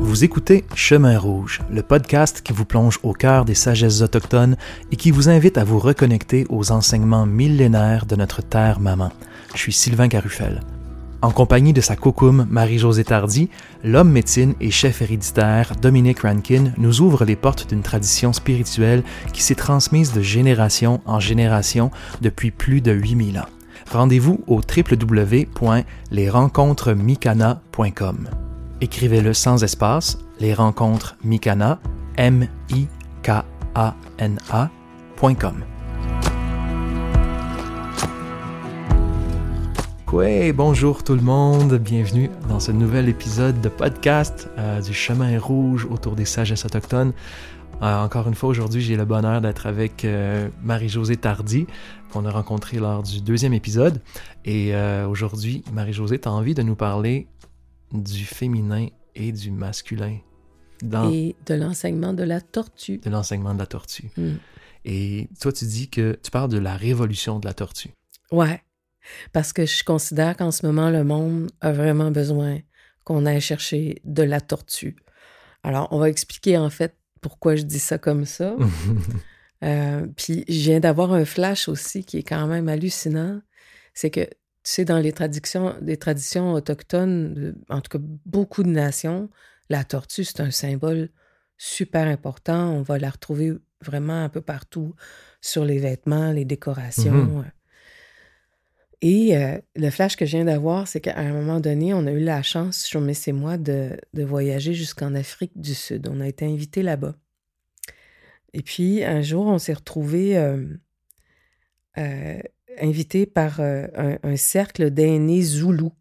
Vous écoutez Chemin Rouge, le podcast qui vous plonge au cœur des sagesses autochtones et qui vous invite à vous reconnecter aux enseignements millénaires de notre terre maman. Je suis Sylvain Carufel. En compagnie de sa coucoume Marie-Josée Tardy, l'homme médecine et chef héréditaire Dominique Rankin nous ouvre les portes d'une tradition spirituelle qui s'est transmise de génération en génération depuis plus de 8000 ans. Rendez-vous au www.lesrencontresmikana.com. Écrivez-le sans espace, les rencontres Mikana, M-I-K-A-N-A.com. Ouais, bonjour tout le monde, bienvenue dans ce nouvel épisode de podcast euh, du chemin rouge autour des sagesses autochtones. Euh, encore une fois, aujourd'hui, j'ai le bonheur d'être avec euh, Marie-Josée Tardy, qu'on a rencontrée lors du deuxième épisode. Et aujourd'hui, Marie-Josée, tu envie de nous parler du féminin et du masculin. Dans et de l'enseignement de la tortue. De l'enseignement de la tortue. Mm. Et toi, tu dis que tu parles de la révolution de la tortue. Ouais. Parce que je considère qu'en ce moment, le monde a vraiment besoin qu'on aille chercher de la tortue. Alors, on va expliquer en fait pourquoi je dis ça comme ça. euh, puis, je viens d'avoir un flash aussi qui est quand même hallucinant. C'est que tu sais, dans les traditions, les traditions autochtones, en tout cas beaucoup de nations, la tortue, c'est un symbole super important. On va la retrouver vraiment un peu partout sur les vêtements, les décorations. Mm-hmm. Et euh, le flash que je viens d'avoir, c'est qu'à un moment donné, on a eu la chance, mes et moi, de, voyager jusqu'en Afrique du Sud. On a été invités là-bas. Et puis, un jour, on s'est retrouvés euh, euh, invité par euh, un, cercle d'aînés zoulous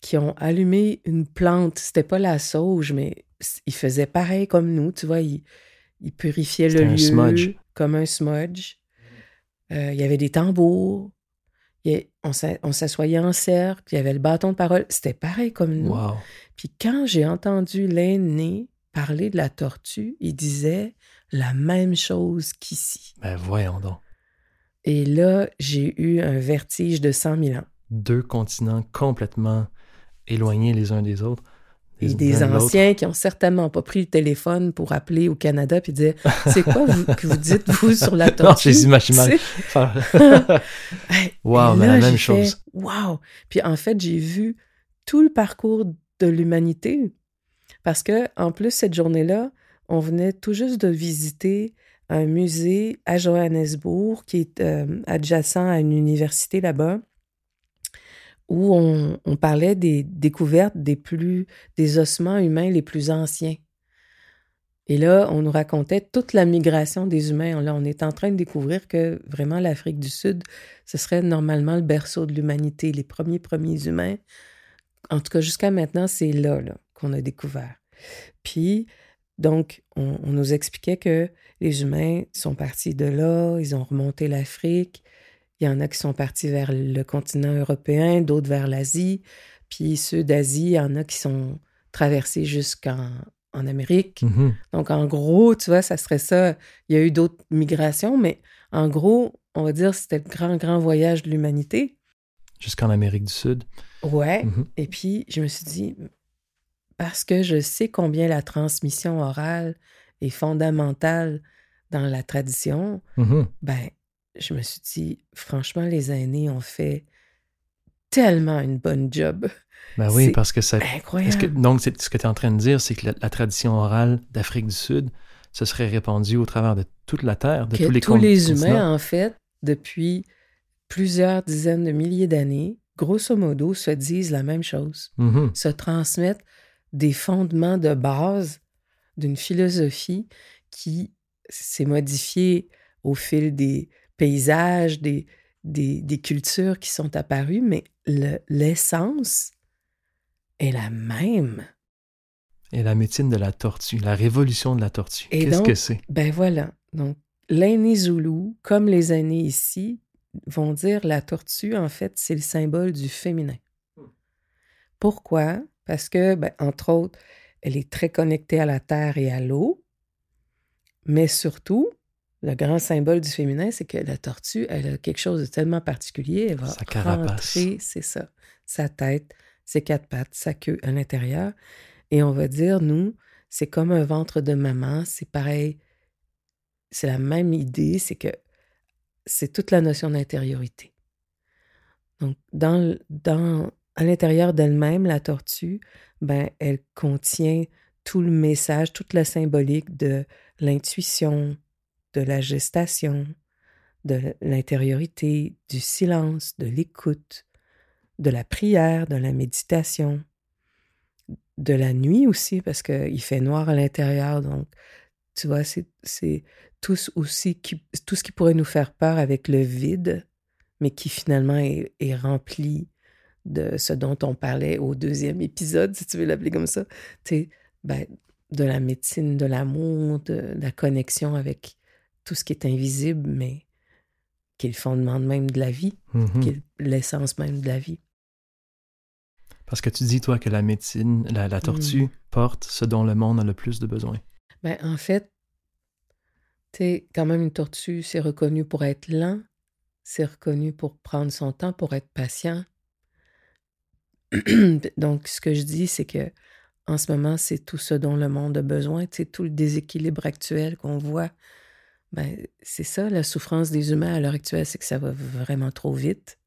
qui ont allumé une plante. C'était pas la sauge, mais ils faisaient pareil comme nous. Tu vois, ils, purifiaient le lieu comme un smudge. Euh, il y avait des tambours. on s'assoyait en cercle. Il y avait le bâton de parole. C'était pareil comme nous. Puis quand j'ai entendu l'aîné parler de la tortue, il disait la même chose qu'ici. Ben voyons donc. Et là, j'ai eu un vertige de 100 000 ans. Deux continents complètement éloignés les uns des autres. et des anciens qui ont certainement pas pris le téléphone pour appeler au Canada puis dire c'est quoi que vous dites vous sur la tortue? non j'ai imaginé wow mais la même chose. wow! Puis en fait j'ai vu tout le parcours de l'humanité. Parce que en plus cette journée là on venait tout juste de visiter un musée à Johannesburg qui est euh, adjacent à une université là-bas où on, parlait des découvertes des plus des ossements humains les plus anciens. Et là, on nous racontait toute la migration des humains. Là, on est en train de découvrir que vraiment l'Afrique du Sud, ce serait normalement le berceau de l'humanité, les premiers premiers humains. En tout cas, jusqu'à maintenant, c'est là, là qu'on a découvert. Puis, donc, on, nous expliquait que les humains sont partis de là, ils ont remonté l'Afrique. Il y en a qui sont partis vers le continent européen, d'autres vers l'Asie. Puis ceux d'Asie, il y en a qui sont traversés jusqu'en en Amérique. Mm-hmm. Donc, en gros, tu vois, ça serait ça. Il y a eu d'autres migrations, mais en gros, on va dire c'était le grand, grand voyage de l'humanité. Jusqu'en Amérique du Sud. Ouais. Mm-hmm. Et puis, je me suis dit, parce que je sais combien la transmission orale est fondamentale dans la tradition, mmh ben, je me suis dit, franchement, les aînés ont fait tellement une bonne job. Ben oui, parce que c'est incroyable. donc, ce que tu es en train de dire, c'est que la, tradition orale d'Afrique du Sud se serait répandue au travers de toute la Terre, de tous les Tous les humains, en fait, depuis plusieurs dizaines de milliers d'années, grosso modo, se disent la même chose, mmh se transmettent des fondements de base d'une philosophie qui s'est modifiée au fil des paysages, des, des, cultures qui sont apparues, mais l'essence est la même. Et la médecine de la tortue, la révolution de la tortue, qu'est-ce que c'est? Ben voilà. Donc, l'aîné Zoulou, comme les aînés ici, vont dire la tortue, en fait, c'est le symbole du féminin. Hmm. Pourquoi? Parce que, ben, entre autres, elle est très connectée à la terre et à l'eau, mais surtout, le grand symbole du féminin, c'est que la tortue, elle a quelque chose de tellement particulier, elle va sa rentrer, c'est ça, sa tête, ses quatre pattes, sa queue à l'intérieur, Et on va dire, nous, c'est comme un ventre de maman, c'est pareil, c'est la même idée, c'est que c'est toute la notion d'intériorité. Donc, dans, dans, à l'intérieur d'elle-même, la tortue, ben, elle contient tout le message, toute la symbolique de l'intuition, de la gestation, de l'intériorité, du silence, de l'écoute, de la prière, de la méditation, de la nuit aussi, parce qu'il fait noir à l'intérieur. Donc, tu vois, c'est tout tout ce qui pourrait nous faire peur avec le vide, mais qui finalement est rempli de ce dont on parlait au deuxième épisode, si tu veux l'appeler comme ça. Tu sais, ben, de la médecine, de l'amour, de, la connexion avec tout ce qui est invisible, mais qui est le fondement même de la vie, mm-hmm. qui est l'essence même de la vie. Parce que tu dis, toi, que la médecine, la, tortue, Mm. porte ce dont le monde a le plus de besoin. Ben, en fait, tu sais, quand même, une tortue, c'est reconnu pour être lent, c'est reconnu pour prendre son temps, pour être patient. Donc, ce que je dis, c'est que en ce moment, c'est tout ce dont le monde a besoin. Sais, tout le déséquilibre actuel qu'on voit, ben, c'est ça, la souffrance des humains à l'heure actuelle, c'est que ça va vraiment trop vite.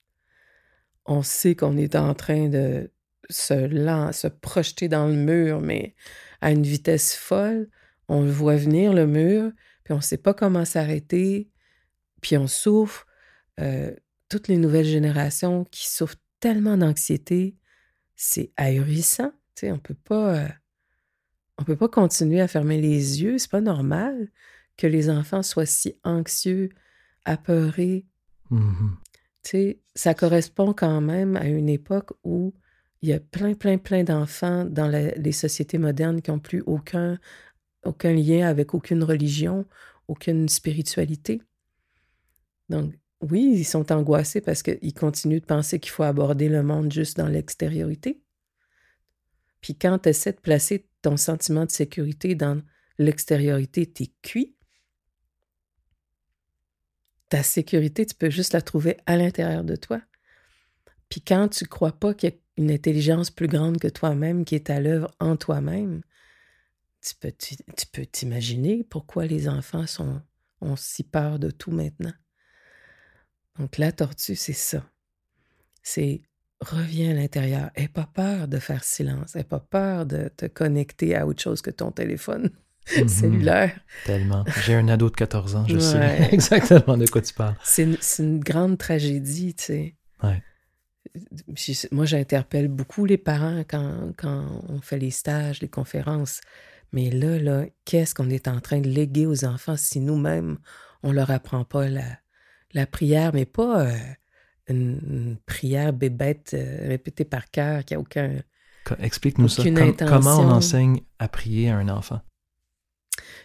On sait qu'on est en train de se, lan- se projeter dans le mur, mais à une vitesse folle. On le voit venir, le mur, puis on ne sait pas comment s'arrêter, puis on souffre. Euh, toutes les nouvelles générations qui souffrent tellement d'anxiété, c'est ahurissant. Tu sais, on peut pas, euh, on peut pas continuer à fermer les yeux. C'est pas normal que les enfants soient si anxieux, apeurés. Mhm. Tu sais, ça correspond quand même à une époque où il y a plein, plein, plein d'enfants dans la- les sociétés modernes qui n'ont plus aucun, aucun lien avec aucune religion, aucune spiritualité. Donc, oui, ils sont angoissés parce qu'ils continuent de penser qu'il faut aborder le monde juste dans l'extériorité. Puis quand tu essaies de placer ton sentiment de sécurité dans l'extériorité, t'es cuit. Ta sécurité, tu peux juste la trouver à l'intérieur de toi. Puis quand tu crois pas qu'il y a une intelligence plus grande que toi-même qui est à l'œuvre en toi-même, tu peux tu, tu peux t'imaginer pourquoi les enfants sont, ont si peur de tout maintenant? Donc la tortue, c'est ça. C'est reviens à l'intérieur. Aie pas peur de faire silence. Aie pas peur de te connecter à autre chose que ton téléphone Mhm. cellulaire. Tellement. J'ai un ado de 14 ans, je sais exactement de quoi tu parles. C'est une, c'est une grande tragédie, tu sais. Ouais. Moi, j'interpelle beaucoup les parents quand, quand on fait les stages, les conférences. Mais là, là, qu'est-ce qu'on est en train de léguer aux enfants si nous-mêmes, on leur apprend pas la, la prière, mais pas euh, une, une prière bébête euh, répétée par cœur qui a aucun... Explique-nous ça. Com- comment on enseigne à prier à un enfant?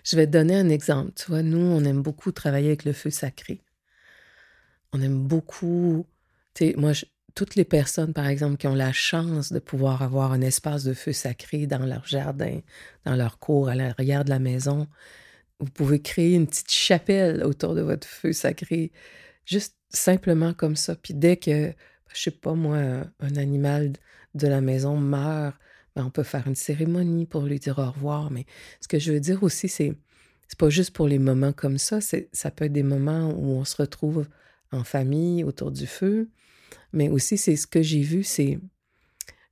Je vais te donner un exemple. Tu vois, nous, on aime beaucoup travailler avec le feu sacré. On aime beaucoup. Tu sais, moi, je- toutes les personnes, par exemple, qui ont la chance de pouvoir avoir un espace de feu sacré dans leur jardin, dans leur cour, à l'arrière de la maison, vous pouvez créer une petite chapelle autour de votre feu sacré, juste simplement comme ça. Puis dès que, je sais pas moi, un, animal de la maison meurt, ben, on peut faire une cérémonie pour lui dire au revoir. Mais ce que je veux dire aussi, c'est c'est pas juste pour les moments comme ça, c'est ça peut être des moments où on se retrouve en famille autour du feu, mais aussi c'est ce que j'ai vu, c'est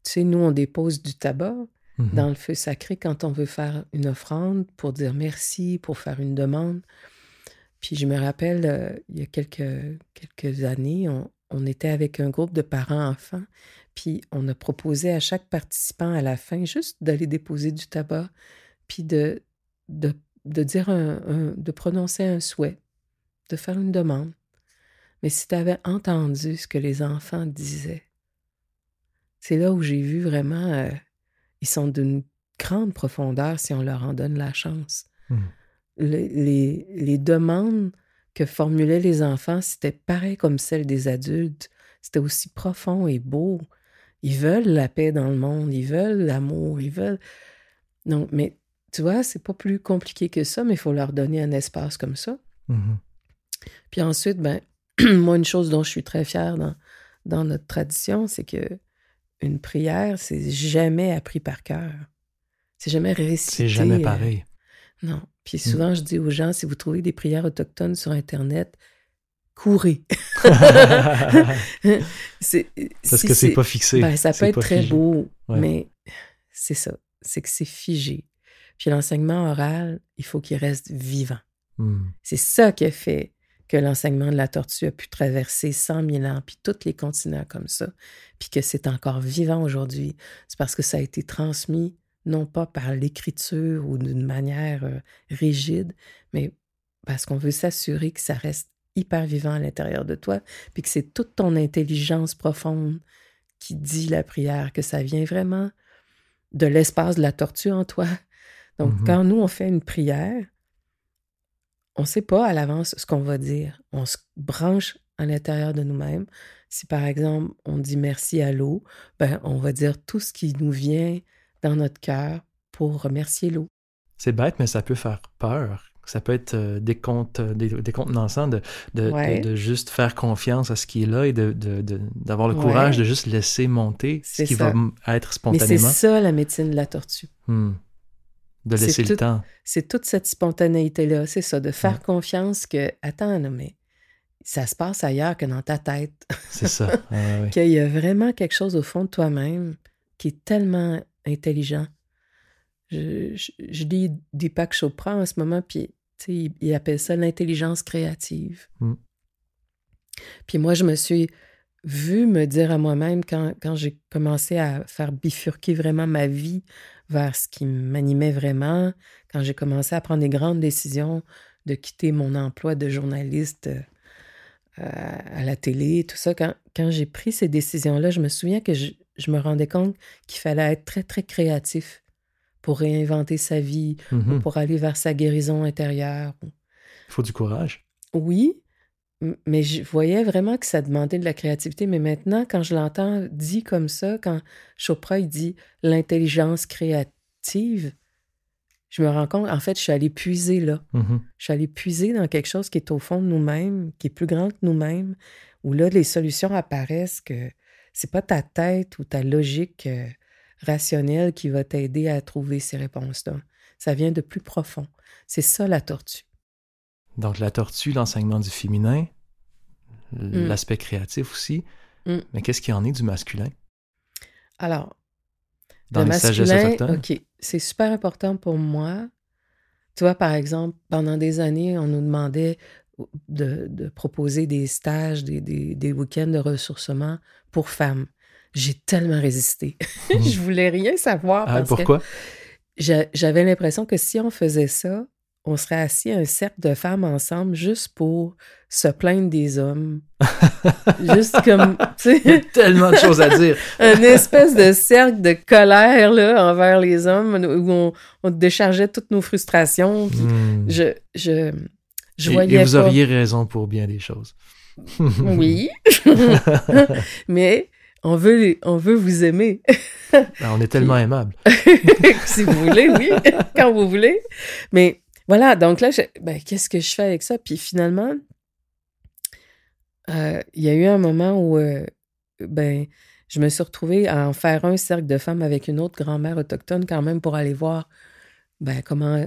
tu sais nous on dépose du tabac Mhm. dans le feu sacré quand on veut faire une offrande pour dire merci, pour faire une demande. Puis je me rappelle, euh, il y a quelques, années, on, était avec un groupe de parents-enfants, puis on a proposé à chaque participant à la fin juste d'aller déposer du tabac, puis de, dire un, de prononcer un souhait, de faire une demande. Mais si tu avais entendu ce que les enfants disaient, c'est là où j'ai vu vraiment, euh, ils sont d'une grande profondeur si on leur en donne la chance. Mhm. Le- les, les demandes que formulaient les enfants, c'était pareil comme celles des adultes. C'était aussi profond et beau. Ils veulent la paix dans le monde, ils veulent l'amour, ils veulent. Non, mais tu vois, c'est pas plus compliqué que ça, mais il faut leur donner un espace comme ça. Mhm. Puis ensuite, ben, moi, une chose dont je suis très fière dans, dans notre tradition, c'est que une prière, c'est jamais appris par cœur. C'est jamais récité. C'est jamais euh, pareil. Non. Puis souvent, je dis aux gens, si vous trouvez des prières autochtones sur Internet, courez. C'est- Parce si que c'est pas fixé. ben, ça peut être très figé. beau, Ouais. mais c'est ça. C'est que c'est figé. Puis l'enseignement oral, il faut qu'il reste vivant. Hmm. C'est ça qui a fait que l'enseignement de la tortue a pu traverser 100 000 ans, puis tous les continents comme ça, puis que c'est encore vivant aujourd'hui. C'est parce que ça a été transmis, non pas par l'écriture ou d'une manière euh, rigide, mais parce qu'on veut s'assurer que ça reste hyper vivant à l'intérieur de toi, puis que c'est toute ton intelligence profonde qui dit la prière, que ça vient vraiment de l'espace de la tortue en toi. Donc, Mhm. quand nous, on fait une prière, on ne sait pas à l'avance ce qu'on va dire. On se branche à l'intérieur de nous-mêmes. Si, par exemple, on dit merci à l'eau, ben, on va dire tout ce qui nous vient dans notre cœur pour remercier l'eau. C'est bête, mais ça peut faire peur. Ça peut être euh, dé- décontenançant de, de, Ouais. de- de juste faire confiance à ce qui est là et d'avoir le Ouais. courage de juste laisser monter ce qui ça. va être Mais c'est spontanément. ça la médecine de la tortue. Hmm. De laisser le tout- temps. C'est toute cette spontanéité-là. C'est ça, de faire confiance que, attends, non, mais ça se passe ailleurs que dans ta tête. C'est ça. Ah. Qu'il y a vraiment quelque chose au fond de toi-même qui est tellement intelligent. Je, je, je lis Deepak Chopra en ce moment, puis il, il appelle ça l'intelligence créative. Mm. Puis moi, je me suis vue me dire à moi-même, quand, quand j'ai commencé à faire bifurquer vraiment ma vie vers ce qui m'animait vraiment, quand j'ai commencé à prendre des grandes décisions de quitter mon emploi de journaliste euh, à la télé, tout ça, quand, quand j'ai pris ces décisions-là, je me souviens que je, je me rendais compte qu'il fallait être très, très créatif pour réinventer sa vie, Mhm. pour aller vers sa guérison intérieure. Il faut du courage. Oui, mais je voyais vraiment que ça demandait de la créativité. Mais maintenant, quand je l'entends dit comme ça, quand Chopra il dit l'intelligence créative, je me rends compte, en fait, je suis allée puiser là. Mhm. Je suis allée puiser dans quelque chose qui est au fond de nous-mêmes, qui est plus grand que nous-mêmes, où là, les solutions apparaissent que c'est pas ta tête ou ta logique euh, rationnelle qui va t'aider à trouver ces réponses-là. Ça vient de plus profond. C'est ça la tortue. Donc, la tortue, l'enseignement du féminin, Mm. l'aspect créatif aussi. Mm. Mais qu'est-ce qu'il y en est du masculin? Alors, dans le les masculin? OK, c'est super important pour moi. Tu vois, par exemple, pendant des années, on nous demandait de, de proposer des stages, des, des, des week-ends de ressourcement pour femmes. J'ai tellement résisté. je voulais rien savoir Ah, parce pourquoi? j'a- j'avais l'impression que si on faisait ça, on serait assis à un cercle de femmes ensemble juste pour se plaindre des hommes. juste comme, tu sais, Tellement de choses à dire. une espèce de cercle de colère là, envers les hommes où on, on déchargeait toutes nos frustrations. Puis Hmm. je, je, je Et- voyais et, vous pas. auriez raison pour bien des choses. Oui, mais on veut, on veut vous aimer. Ben, on est tellement aimable. si vous voulez, oui, quand vous voulez. Mais voilà, donc là, ben, qu'est-ce que je fais avec ça? Puis finalement, euh, il y a eu un moment où euh, ben, je me suis retrouvée à en faire un cercle de femmes avec une autre grand-mère autochtone quand même pour aller voir ben, comment,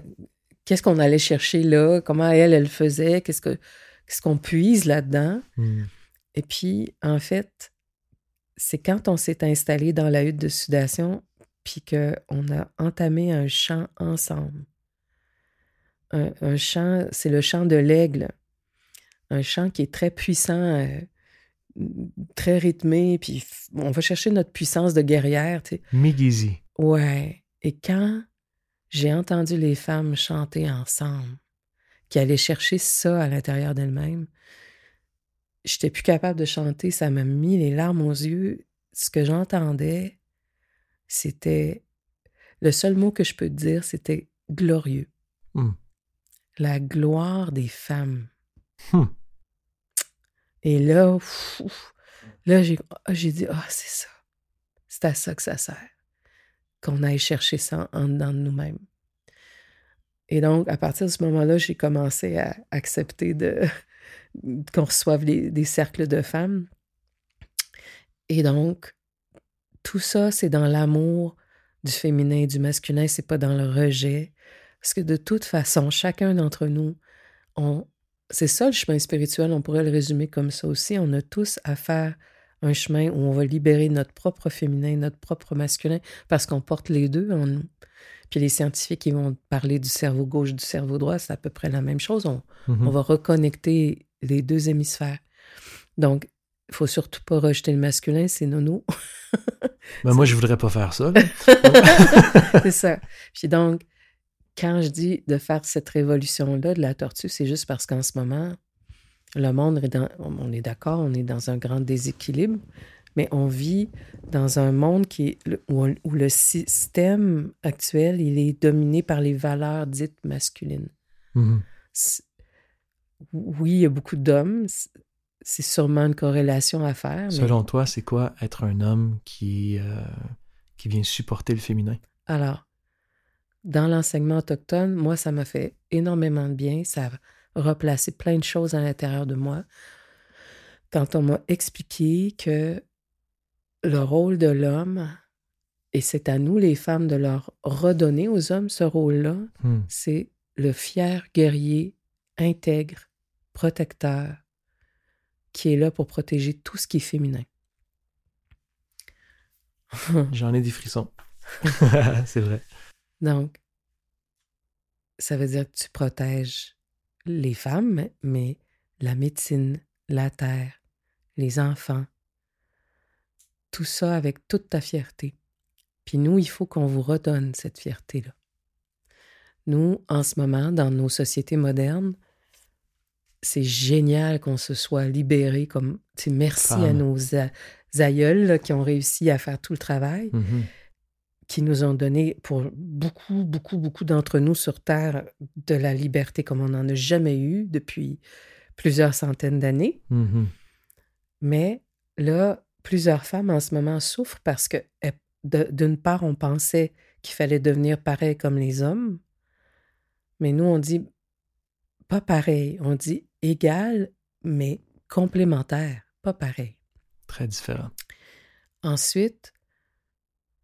qu'est-ce qu'on allait chercher là, comment elle, elle faisait, qu'est-ce que qu'est-ce qu'on puise là-dedans? Hmm. Et puis, en fait, c'est quand on s'est installé dans la hutte de sudation, puis qu'on a entamé un chant ensemble. Un, un chant, c'est le chant de l'aigle. Un chant qui est très puissant, euh, très rythmé, puis on va chercher notre puissance de guerrière, tu sais. Migizi. Ouais. Et quand j'ai entendu les femmes chanter ensemble, qui allaient chercher ça à l'intérieur d'elles-mêmes, j'étais plus capable de chanter. Ça m'a mis les larmes aux yeux. Ce que j'entendais, c'était. Le seul mot que je peux te dire, c'était glorieux. Hmm. La gloire des femmes. Hmm. Et là, là, j'ai ah, j'ai dit, ah, c'est ça. C'est à ça que ça sert. Qu'on aille chercher ça en dedans de nous-mêmes. Et donc, à partir de ce moment-là, j'ai commencé à accepter de qu'on reçoive des cercles de femmes. Et donc, tout ça, c'est dans l'amour du féminin et du masculin, c'est pas dans le rejet. Parce que de toute façon, chacun d'entre nous, on, c'est ça le chemin spirituel, on pourrait le résumer comme ça aussi. On a tous à faire un chemin où on va libérer notre propre féminin, notre propre masculin, parce qu'on porte les deux en nous. Puis les scientifiques, ils vont parler du cerveau gauche, du cerveau droit, c'est à peu près la même chose. On, Mhm. on va reconnecter les deux hémisphères. Donc, il faut surtout pas rejeter le masculin, c'est nono. Ben, moi, je voudrais pas faire ça. c'est ça. Puis donc, quand je dis de faire cette révolution-là de la tortue, c'est juste parce qu'en ce moment, le monde est dans, on est d'accord, on est dans un grand déséquilibre, mais on vit dans un monde qui où, on- où le système actuel, il est dominé par les valeurs dites masculines. Mhm. C'est- Oui, il y a beaucoup d'hommes, c'est- c'est sûrement une corrélation à faire. mais- Selon toi, c'est quoi être un homme qui, euh, qui vient supporter le féminin? Alors, dans l'enseignement autochtone, moi, ça m'a fait énormément de bien. Ça a replacé plein de choses à l'intérieur de moi. Quand on m'a expliqué que le rôle de l'homme, et c'est à nous, les femmes, de leur redonner aux hommes ce rôle-là, Hmm. c'est le fier guerrier, intègre, protecteur, qui est là pour protéger tout ce qui est féminin. J'en ai des frissons. c'est vrai. Donc, ça veut dire que tu protèges les femmes, mais la médecine, la terre, les enfants, tout ça avec toute ta fierté. Puis nous, il faut qu'on vous redonne cette fierté-là. Nous, en ce moment, dans nos sociétés modernes, c'est génial qu'on se soit libérés comme, merci à nos aïeuls là, qui ont réussi à faire tout le travail Mhm. Qui nous ont donné pour beaucoup, beaucoup, beaucoup d'entre nous sur Terre de la liberté comme on n'en a jamais eu depuis plusieurs centaines d'années. Mhm. Mais là, plusieurs femmes en ce moment souffrent parce que, eh, d'une part, on pensait qu'il fallait devenir pareil comme les hommes, mais nous, on dit pas pareil, on dit égal, mais complémentaire, pas pareil. Très différent. Ensuite,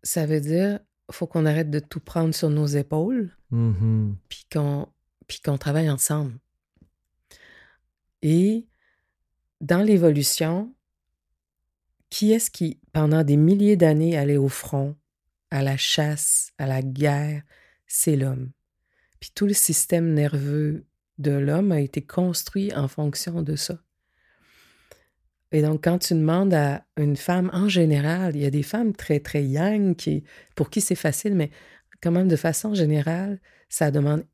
ça veut dire faut qu'on arrête de tout prendre sur nos épaules, puis qu'on puis qu'on travaille ensemble. Et dans l'évolution, qui est-ce qui, pendant des milliers d'années, allait au front, à la chasse, à la guerre? C'est l'homme. Puis tout le système nerveux de l'homme a été construit en fonction de ça. Et donc, quand tu demandes à une femme, en général, il y a des femmes très, très yang qui, pour qui c'est facile, mais quand même, de façon générale, ça demande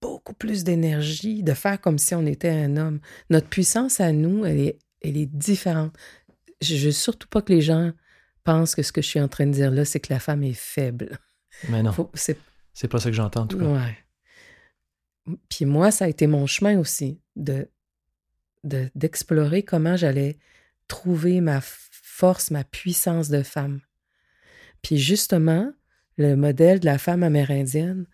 beaucoup plus d'énergie de faire comme si on était un homme. Notre puissance à nous, elle est, elle est différente. Je veux surtout pas que les gens pensent que ce que je suis en train de dire là, c'est que la femme est faible. Mais non, c'est pas ça que j'entends en tout cas. Ouais. Puis moi, ça a été mon chemin aussi, de de- d'explorer comment j'allais trouver ma force, ma puissance de femme. Puis justement, le modèle de la femme amérindienne,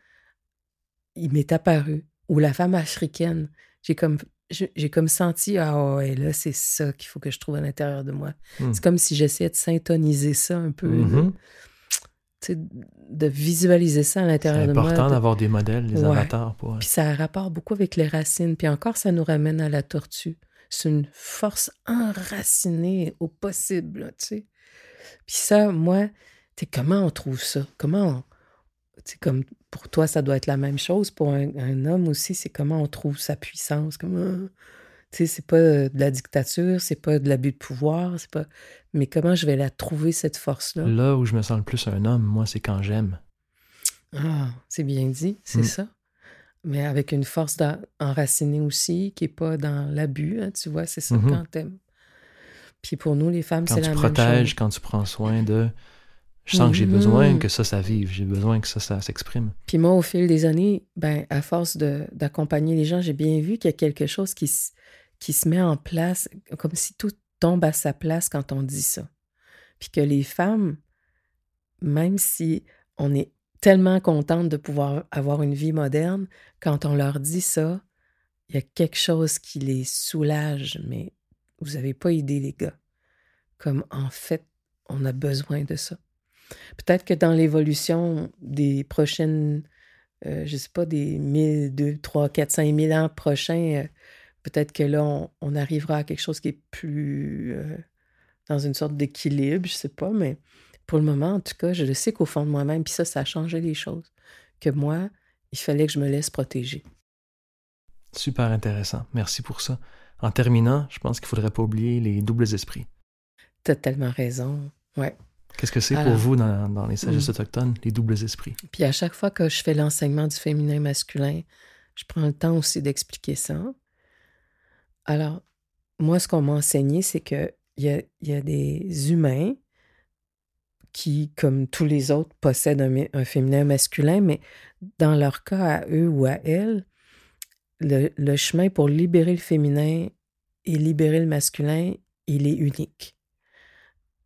il m'est apparu, ou la femme africaine. J'ai comme, j'ai comme senti, ah ouais, là, c'est ça qu'il faut que je trouve à l'intérieur de moi. Hmm. C'est comme si j'essayais de syntoniser ça un peu. Mhm. Sais, de visualiser ça à C'est l'intérieur de moi. important de- d'avoir des modèles, des Ouais. avatars pour. euh, puis ça a rapport beaucoup avec les racines. Puis encore, ça nous ramène à la tortue. C'est une force enracinée au possible, tu sais. Puis ça, moi, tu comment on trouve ça? Comment on... Tu sais, comme pour toi, ça doit être la même chose. Pour un, un homme aussi, c'est comment on trouve sa puissance? Comment... Tu sais, c'est pas de la dictature, c'est pas de l'abus de pouvoir, c'est pas... Mais comment je vais la trouver, cette force-là? Là où je me sens le plus un homme, moi, c'est quand j'aime. Ah, c'est bien dit, c'est Mm. ça. Mais avec une force enracinée aussi, qui n'est pas dans l'abus, hein, tu vois, c'est ça Mhm. quand t'aimes. Puis pour nous, les femmes, Quand c'est tu la protèges, même chose. quand tu prends soin de. Je sens que j'ai besoin Mhm. que ça, ça vive. J'ai besoin que ça, ça s'exprime. Puis moi, au fil des années, ben, à force d'accompagner les gens, j'ai bien vu qu'il y a quelque chose qui, s- qui se met en place, comme si tout tombe à sa place quand on dit ça. Puis que les femmes, même si on est tellement contente de pouvoir avoir une vie moderne, quand on leur dit ça, il y a quelque chose qui les soulage, mais vous n'avez pas idée, les gars. Comme en fait, on a besoin de ça. Peut-être que dans l'évolution des prochaines, euh, je sais pas, des 1000, 2, 3, 4, 5 000 ans prochains, euh, peut-être que là, on, arrivera à quelque chose qui est plus euh, dans une sorte d'équilibre, je sais pas, mais pour le moment, en tout cas, je le sais qu'au fond de moi-même, puis ça, ça a changé les choses. Que moi, il fallait que je me laisse protéger. Super intéressant. Merci pour ça. En terminant, je pense qu'il ne faudrait pas oublier les doubles esprits. Tu as tellement raison. Ouais. Qu'est-ce que c'est pour vous dans, les sagesses hmm. autochtones, les doubles esprits? Puis à chaque fois que je fais l'enseignement du féminin masculin, je prends le temps aussi d'expliquer ça. Alors, moi, ce qu'on m'a enseigné, c'est qu'il y a, y a des humains qui, comme tous les autres, possèdent un, féminin masculin, mais dans leur cas, à eux ou à elles, le, chemin pour libérer le féminin et libérer le masculin, il est unique.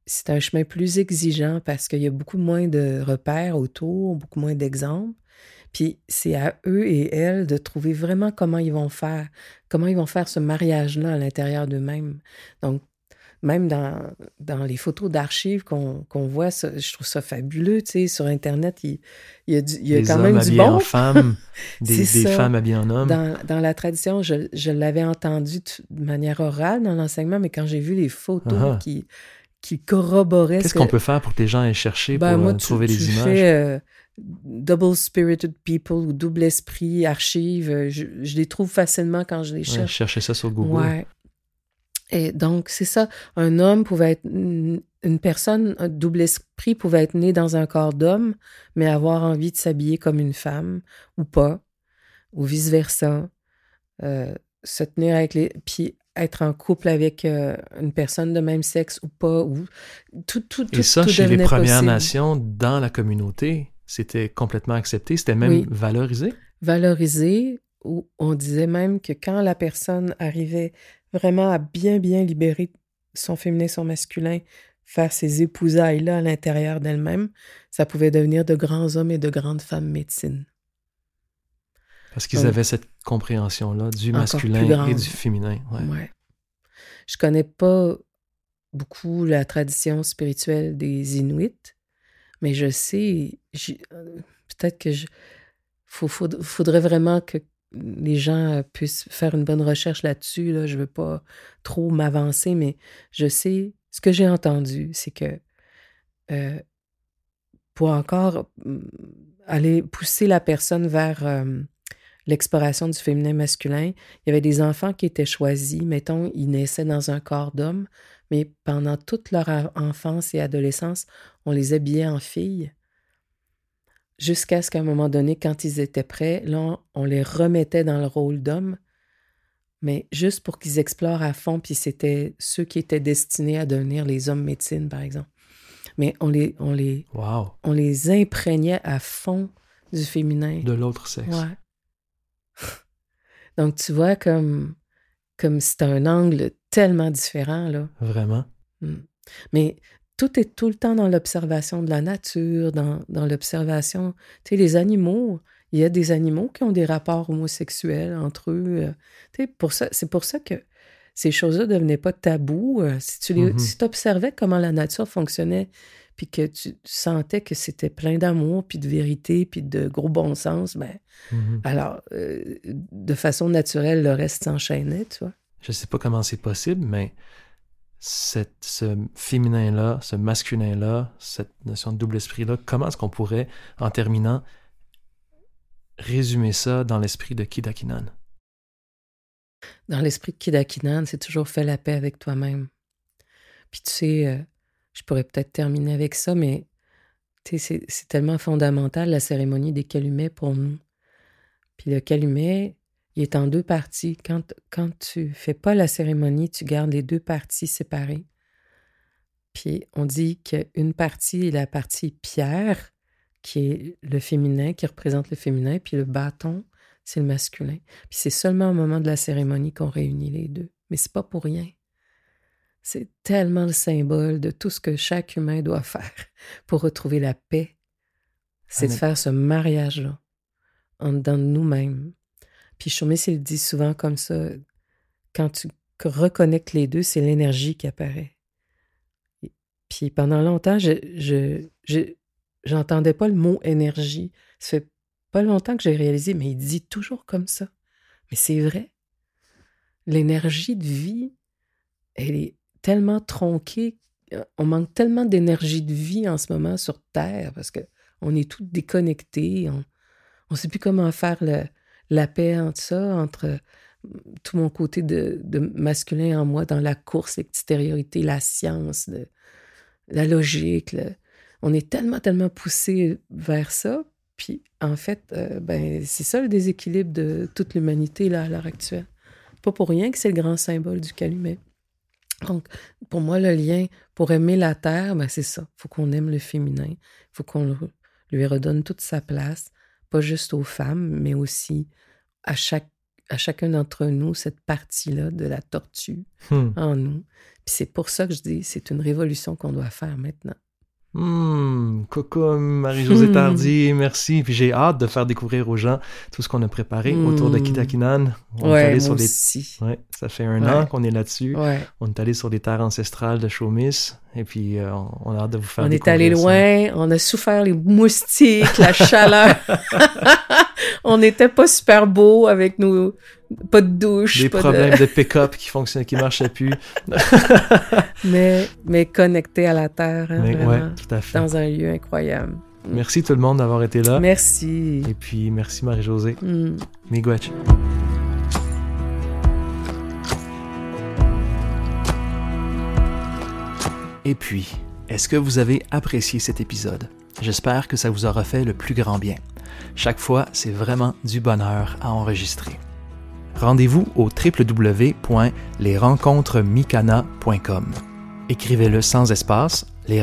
C'est un chemin plus exigeant parce qu'il y a beaucoup moins de repères autour, beaucoup moins d'exemples. Puis c'est à eux et elles de trouver vraiment comment ils vont faire, comment ils vont faire ce mariage-là à l'intérieur d'eux-mêmes. Donc, même dans, dans les photos d'archives qu'on voit, je trouve ça fabuleux. Tu sais, sur Internet, il, il y a, il y a quand même du bon. en femmes, des, des femmes habillées en hommes. Dans, dans la tradition, je, je l'avais entendu de manière orale dans l'enseignement, mais quand j'ai vu les photos ah ah. qui, qui corroboraient... Qu'est-ce qu'on peut faire pour que les gens aient cherché ben, pour euh, trouver des images? Fais, euh, double spirited people ou double esprit archives, euh, je, je, les trouve facilement quand je les cherche. Ouais, cherchez ça sur Google. Ouais. Et donc, c'est ça. Un homme pouvait être une personne, un double esprit pouvait être né dans un corps d'homme, mais avoir envie de s'habiller comme une femme ou pas, ou vice-versa. Euh, se tenir avec les. Puis être en couple avec euh, une personne de même sexe ou pas. Ou, tout, tout, Et ça, chez les Premières Nations, dans la communauté, c'était complètement accepté, c'était même valorisé? Valorisé, où on disait même que quand la personne arrivait vraiment à bien, bien libérer son féminin, son masculin, faire ces épousailles-là à l'intérieur d'elle-même, ça pouvait devenir de grands hommes et de grandes femmes médecine. Parce qu'ils avaient cette compréhension-là du masculin et du féminin. Ouais. ouais. Je connais pas beaucoup la tradition spirituelle des Inuits, mais je sais, euh, peut-être que je, faudrait vraiment que les gens puissent faire une bonne recherche là-dessus. Là. Je ne veux pas trop m'avancer, mais je sais, ce que j'ai entendu, c'est que euh, pour encore mm, aller pousser la personne vers euh, l'exploration du féminin masculin, il y avait des enfants qui étaient choisis. Mettons, ils naissaient dans un corps d'homme, mais pendant toute leur enfance et adolescence, on les habillait en filles jusqu'à ce qu'à un moment donné, quand ils étaient prêts, là, on les remettait dans le rôle d'homme, mais juste pour qu'ils explorent à fond, puis c'était ceux qui étaient destinés à devenir les hommes médecine, par exemple. Mais on les, on les, on les imprégnait à fond du féminin. De l'autre sexe. Ouais. Donc, tu vois, comme, comme c'est un angle tellement différent, là. Vraiment? Hmm. Mais tout est tout le temps dans l'observation de la nature, dans, dans l'observation. Tu sais, les animaux, il y a des animaux qui ont des rapports homosexuels entre eux. Euh, tu sais, pour ça, c'est pour ça que ces choses-là ne devenaient pas tabous. Euh, si tu mm-hmm. si observais comment la nature fonctionnait, puis que tu sentais que c'était plein d'amour, puis de vérité, puis de gros bon sens, ben, mm-hmm. alors, euh, de façon naturelle, le reste s'enchaînait, tu vois. Je sais pas comment c'est possible, mais ce féminin-là, ce masculin-là, cette notion de double esprit-là, comment est-ce qu'on pourrait, en terminant, résumer ça dans l'esprit de Kidakinan? Dans l'esprit de Kidakinan, c'est toujours fait la paix avec toi-même. Puis tu sais, euh, je pourrais peut-être terminer avec ça, mais c'est tellement fondamental la cérémonie des calumets pour nous. Puis le calumet, il est en deux parties. Quand, quand tu fais pas la cérémonie, tu gardes les deux parties séparées. Puis on dit qu'une partie est la partie pierre, qui est le féminin, qui représente le féminin, puis le bâton, c'est le masculin. Puis c'est seulement au moment de la cérémonie qu'on réunit les deux. Mais c'est pas pour rien. C'est tellement le symbole de tout ce que chaque humain doit faire pour retrouver la paix. C'est de faire ce mariage-là en dedans de nous-mêmes puis Chomis, il dit souvent comme ça, quand tu reconnectes les deux, c'est l'énergie qui apparaît. Puis pendant longtemps, je, j'entendais pas le mot énergie. Ça fait pas longtemps que j'ai réalisé, mais il dit toujours comme ça. Mais c'est vrai. L'énergie de vie, elle est tellement tronquée. On manque tellement d'énergie de vie en ce moment sur Terre parce qu'on est tous déconnectés. On ne sait plus comment faire la paix entre ça, entre tout mon côté de, masculin en moi dans la course, l'extériorité, la science, la logique. on est tellement, tellement poussé vers ça. Puis, en fait, euh, ben, c'est ça le déséquilibre de toute l'humanité là, à l'heure actuelle. Pas pour rien que c'est le grand symbole du calumet. Donc, pour moi, le lien pour aimer la terre, ben, c'est ça. Il faut qu'on aime le féminin. Il faut qu'on lui redonne toute sa place, pas juste aux femmes, mais aussi à chaque à chacun d'entre nous cette partie-là de la tortue hmm. en nous. Puis c'est pour ça que je dis, c'est une révolution qu'on doit faire maintenant. Hum, Coco, Marie-Josée hmm. Tardy, merci. Puis j'ai hâte de faire découvrir aux gens tout ce qu'on a préparé autour de hmm. Kitakinan. On est allé sur des... ouais, ça fait un an qu'on est là-dessus. On est allé sur des terres ancestrales de Chaumis. Et puis, euh, on a hâte de vous faire On est allé loin, on a souffert les moustiques, la chaleur. on n'était pas super beau avec nos pas de douche. Des problèmes de, pick-up qui fonctionnaient, qui marchaient plus. mais, mais connecté à la terre, hein, tout à fait. dans un lieu incroyable. Merci tout le monde d'avoir été là. Merci. Et puis, merci Marie-Josée. Mm. Et puis, est-ce que vous avez apprécié cet épisode? J'espère que ça vous aura fait le plus grand bien. Chaque fois, c'est vraiment du bonheur à enregistrer. Rendez-vous au www.lesrencontresmicana.com. Écrivez-le sans espace, les.